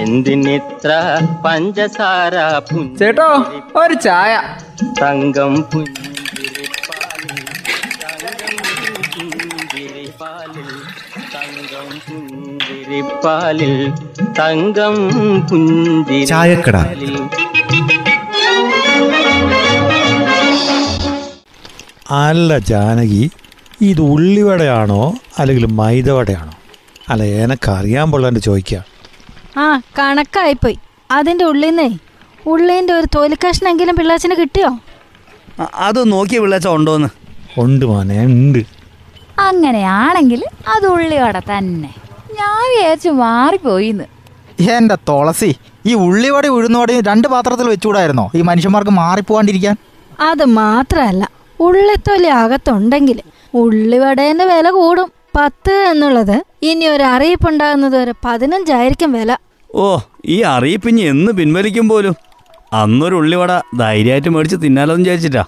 എന്തിനിത്ര പഞ്ചസാര പുഞ്ച ചേട്ടോ ഒരു ചായ. തങ്കം പുഞ്ചിരിപ്പാലിൽ തങ്കം പുഞ്ചിരിപ്പാലിൽ തങ്കം പുഞ്ചിരിപ്പാലിൽ തങ്കം ചായക്കട. പുഞ്ചിരിപ്പാലിൽ അല്ല ജാനകി ഇത് ഉള്ളിവടയാണോ അല്ലെങ്കിൽ മൈദവടയാണോ? അല്ല എനക്കറിയാൻ പൊള്ളാന്റെ ചോദിക്കുക ആ കണക്കായിപ്പോയി. അതിന്റെ ഉള്ളിൽ നിന്നേ ഉള്ളിന്റെ ഒരു തൊലിക്കഷ്ണെങ്കിലും പിള്ളാച്ചിന് കിട്ടിയോ? അത് നോക്കിയ പിള്ളാച്ച ഉണ്ടോന്ന്. ഉണ്ട് മോനെ ഉണ്ട്. അങ്ങനെയാണെങ്കിൽ അത് ഉള്ളിവട തന്നെ. ഞാൻ വിചാരിച്ചു മാറിപ്പോയിന്ന്. എന്റെ തുളസി ഈ ഉള്ളിവട ഉഴുന്നുവടയും രണ്ട് പാത്രത്തിൽ വെച്ചുകൂടായിരുന്നോ? ഈ മനുഷ്യന്മാർക്ക് മാറിപ്പോവാണ്ടിരിക്കാൻ അത് മാത്രമല്ല ഉള്ളിത്തൊലി അകത്തുണ്ടെങ്കിൽ ഉള്ളിവടേന്റെ വില കൂടും. പത്ത് എന്നുള്ളത് ഇനി ഒരു അറിയിപ്പുണ്ടാകുന്നത് വരെ പതിനഞ്ചായിരിക്കും വില. ഓ ഈ അറിയിപ്പിഞ്ഞ് എന്ന് പിൻവലിക്കും പോലും? അന്നൊരു ഉള്ളിവട ധൈര്യമായിട്ട് മേടിച്ച് തിന്നാലോന്ന് വിചാരിച്ചിട്ടാ.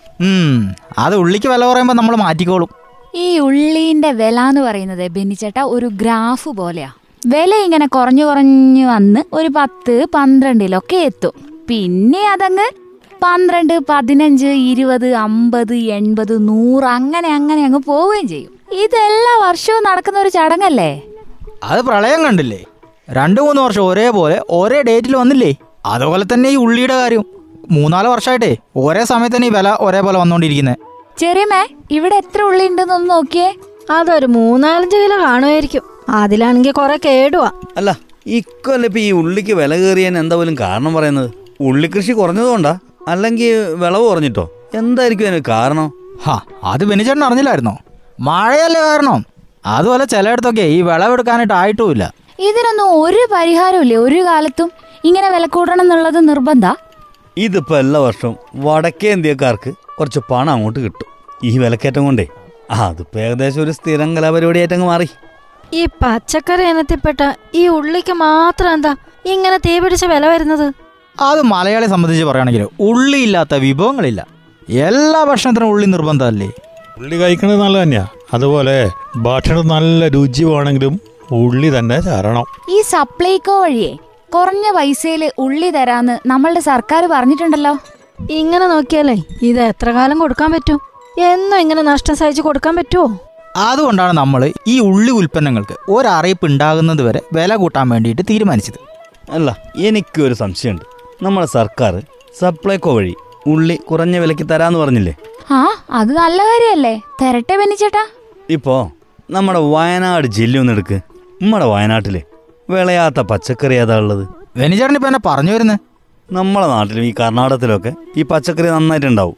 അത് ഉള്ളിക്ക് വില പറയുമ്പോൾ നമ്മൾ മാറ്റിക്കോളും. ഈ ഉള്ളീന്റെ വില എന്ന് പറയുന്നത് ബെന്നിച്ചേട്ട ഒരു ഗ്രാഫ് പോലെയാ. വില ഇങ്ങനെ കുറഞ്ഞു കുറഞ്ഞു വന്ന് ഒരു പത്ത് പന്ത്രണ്ടിലൊക്കെ എത്തും. പിന്നെ അതങ്ങ് പന്ത്രണ്ട് പതിനഞ്ച് ഇരുപത് അമ്പത് എൺപത് നൂറ് അങ്ങനെ അങ്ങനെ അങ്ങ് പോവുകയും ചെയ്യും. ഇതെല്ലാ വർഷവും നടക്കുന്ന ഒരു ചടങ്ങല്ലേ? അത് പ്രളയം കണ്ടില്ലേ? രണ്ട് മൂന്ന് വർഷം ഒരേപോലെ ഒരേ ഡേറ്റിൽ വന്നില്ലേ? അതുപോലെ തന്നെ ഈ ഉള്ളിയുടെ കാര്യം. മൂന്നാൽ വർഷമായിട്ടേ ഒരേ സമയത്ത് തന്നെ ഈ വില ഒരേപോലെ വന്നുകൊണ്ടിരിക്കുന്നത് ചെറിയമേ ഇവിടെ എത്ര ഉള്ളി ഉണ്ടെന്നൊന്ന് നോക്കിയേ. അതൊരു മൂന്നാലഞ്ച് കിലോ കാണുമായിരിക്കും. അതിലാണെങ്കിൽ കുറെ കേടുവാ. അല്ല ഇക്കൊല്ലം ഇപ്പൊ ഈ ഉള്ളിക്ക് വില കയറിയാൻ എന്താ പോലും കാരണം പറയുന്നത്? ഉള്ളി കൃഷി കുറഞ്ഞതുകൊണ്ടാ അല്ലെങ്കിൽ വിളവ് കുറഞ്ഞിട്ടോ? എന്തായിരിക്കും അതിന് കാരണം? ഹാ അത് ബെനിച്ചേട്ടൻ അറിഞ്ഞില്ലായിരുന്നോ? മഴയല്ലേ കാരണം? അതുപോലെ ചിലയിടത്തൊക്കെ ഈ വിളവെടുക്കാനായിട്ട് ആയിട്ടുമില്ല. ഇതിനൊന്നും ഒരു പരിഹാരമില്ലേ ഒരു കാലത്തും ഇങ്ങനെ വില കൂടണം എന്നുള്ളത് നിർബന്ധ. ഇതിപ്പോ എല്ലാ വർഷവും വടക്കേ ഇന്ത്യക്കാർക്ക് കുറച്ച് പണം അങ്ങോട്ട് കിട്ടും. ഈ വിലക്കയറ്റം കൊണ്ടേ. അതിപ്പോ ഏകദേശം ഒരു സ്ഥിരം കലാപരിപാടിയായിട്ടങ്ങ് മാറി. ഈ പച്ചക്കറി ഇനത്തിൽപ്പെട്ട ഈ ഉള്ളിക്ക് മാത്രം എന്താ ഇങ്ങനെ തീ പിടിച്ച വില വരുന്നത്? അത് മലയാളിയെ സംബന്ധിച്ച് പറയുകയാണെങ്കിൽ ഉള്ളിയില്ലാത്ത വിഭവങ്ങളില്ല. എല്ലാ ഭക്ഷണത്തിനും ഉള്ളി നിർബന്ധമല്ലേ? ഉള്ളി കഴിക്കുന്നത് നല്ല തന്നെയാ അതുപോലെ ഭക്ഷണം നല്ല രുചി വേണമെങ്കിലും ഉള്ളി തന്നെ തരണം ഈ സപ്ലൈകോ വഴിയേ കുറഞ്ഞ പൈസയിൽ ഉള്ളി തരാന്ന് നമ്മളുടെ സർക്കാർ പറഞ്ഞിട്ടുണ്ടല്ലോ. ഇങ്ങനെ നോക്കിയാലേ ഇത് എത്ര കാലം കൊടുക്കാൻ പറ്റും? എന്നും ഇങ്ങനെ നഷ്ടം സഹിച്ച് കൊടുക്കാൻ പറ്റുമോ അതുകൊണ്ടാണ് നമ്മൾ ഈ ഉള്ളി ഉൽപ്പന്നങ്ങൾക്ക് ഒരറിയിപ്പ് ഉണ്ടാകുന്നത് വരെ വില കൂട്ടാൻ വേണ്ടിയിട്ട് തീരുമാനിച്ചത്. അല്ല എനിക്കൊരു സംശയമുണ്ട്. നമ്മളെ സർക്കാർ സപ്ലൈകോ വഴി ഉള്ളി കുറഞ്ഞ വിലക്ക് തരാന്ന് പറഞ്ഞില്ലേ? ആ അത് നല്ല കാര്യല്ലേ. തരട്ടെ ബെന്നിച്ചേട്ടാ. ഇപ്പോ നമ്മുടെ വയനാട് ജില്ല ഒന്ന് എടുക്ക്. നമ്മുടെ വയനാട്ടിലെ വിളയാത്ത പച്ചക്കറി ഏതാ ഉള്ളത്? വെനിചേട്ടൻ ഇപ്പൊ എന്നെ പറഞ്ഞു വരുന്നത് നമ്മളെ നാട്ടിലും ഈ കർണാടകത്തിലൊക്കെ ഈ പച്ചക്കറി നന്നായിട്ടുണ്ടാവും.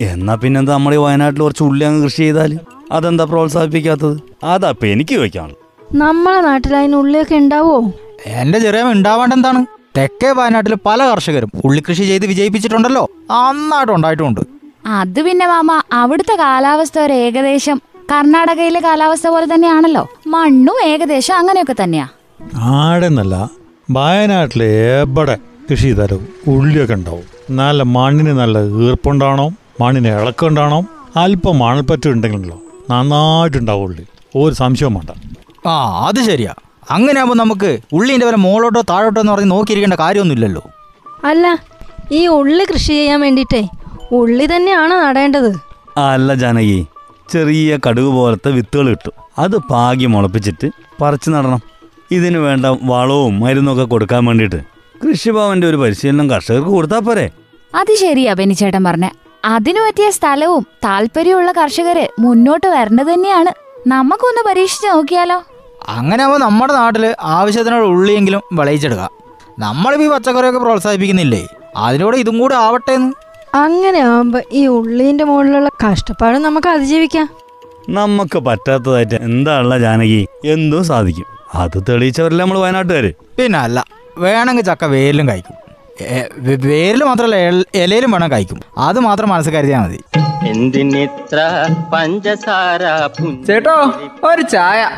എന്നാ പിന്നെന്താ നമ്മുടെ ഈ വയനാട്ടിൽ കുറച്ച് ഉള്ളി അങ്ങ് കൃഷി ചെയ്താൽ അതെന്താ പ്രോത്സാഹിപ്പിക്കാത്തത്? അതാ ഇപ്പൊ എനിക്ക് ചോദിക്കാനുള്ളത് നമ്മളെ നാട്ടിൽ അതിന് ഉള്ളിയൊക്കെ ഉണ്ടാവോ? എന്റെ ചെറിയ ഉണ്ടാവേണ്ട എന്താണ്? തെക്കേ വയനാട്ടിൽ പല കർഷകരും ഉള്ളി കൃഷി ചെയ്ത് വിജയിപ്പിച്ചിട്ടുണ്ടല്ലോ. നന്നായിട്ട് ഉണ്ടായിട്ടുണ്ട്. അത് പിന്നെ മാമ അവിടുത്തെ കാലാവസ്ഥ ഒരു ഏകദേശം കർണാടകയിലെ കാലാവസ്ഥ പോലെ തന്നെയാണല്ലോ. മണ്ണും ഏകദേശം അങ്ങനെയൊക്കെ തന്നെയാ? ആടെന്നല്ല വയനാട്ടിലെ എവിടെ കൃഷി ചെയ്താലും ഉള്ളിയൊക്കെ ഉണ്ടാവും. നല്ല മണ്ണിന് നല്ല ഈർപ്പുണ്ടാണോ മണ്ണിന് ഇളക്കുണ്ടാണോ അല്പം മണൽപ്പറ്റം ഉണ്ടെങ്കിലോ നന്നായിട്ടുണ്ടാവും ഉള്ളി. ഒരു സംശയം വേണ്ട. ആ അത് ശരിയാ. അങ്ങനെ ആകുമ്പോൾ നമുക്ക് ഉള്ളിന്റെ വരെ മോളോട്ടോ താഴോട്ടോ എന്ന് പറഞ്ഞ് നോക്കിയിരിക്കേണ്ട കാര്യമൊന്നുമില്ലല്ലോ. അല്ല ഈ ഉള്ളി കൃഷി ചെയ്യാൻ വേണ്ടിയിട്ടേ ഉള്ളി തന്നെയാണ് നടേണ്ടത്? അല്ല ജാനകി. ചെറിയ കടുക് പോലത്തെ വിത്തുകൾ കിട്ടും. അത് പാകി മുളപ്പിച്ചിട്ട് പറിച്ചു നടണം. ഇതിന് വേണ്ട വളവും മരുന്നൊക്കെ കൊടുക്കാൻ വേണ്ടിയിട്ട് കൃഷിഭവന്റെ ഒരു പരിശീലനം കർഷകർക്ക് കൊടുത്താ പോരെ. അത് ശരിയാ ബെന്നിച്ചേട്ടൻ പറഞ്ഞ. അതിനു പറ്റിയ സ്ഥലവും താല്പര്യമുള്ള കർഷകര് മുന്നോട്ട് വരേണ്ടത് തന്നെയാണ്. നമുക്കൊന്ന് പരീക്ഷിച്ച് നോക്കിയാലോ? അങ്ങനെ നമ്മുടെ നാട്ടിൽ ആവശ്യത്തിനുള്ള ഉള്ളിയെങ്കിലും വിളയിച്ചെടുക്കാം. നമ്മളിപ്പോൾ ഈ പച്ചക്കറിയൊക്കെ പ്രോത്സാഹിപ്പിക്കുന്നില്ലേ? അതിലൂടെ ഇതും കൂടെ ആവട്ടെ എന്ന് അങ്ങനെ ആവുമ്പോ ഈ ഉള്ളിന്റെ മുകളിലുള്ള കഷ്ടപ്പാട് നമുക്ക് അതിജീവിക്കാം. നമുക്ക് പറ്റാത്തതായിട്ട് എന്താണുള്ള ജാനകി? എന്തും സാധിക്കും. അത് തെളിയിച്ചവരല്ലേ നമ്മൾ വയനാട്ടുകാര്? പിന്നെ അല്ല വേണമെങ്കിൽ ചക്ക വേരിലും കഴിക്കും. വേരിൽ മാത്രമല്ല ഇലയിലും വേണം കഴിക്കും. അത് മാത്രം മനസ്സിൽ കരുതിയാൽ മതി. എന്തിനിത്ര പഞ്ചസാര ചേട്ടോ ഒരു ചായ.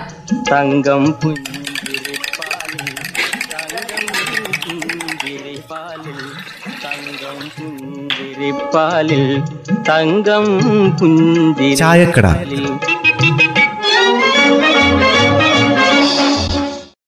തങ്കം പുഞ്ചിരിപ്പാലിൽ ചായക്കട.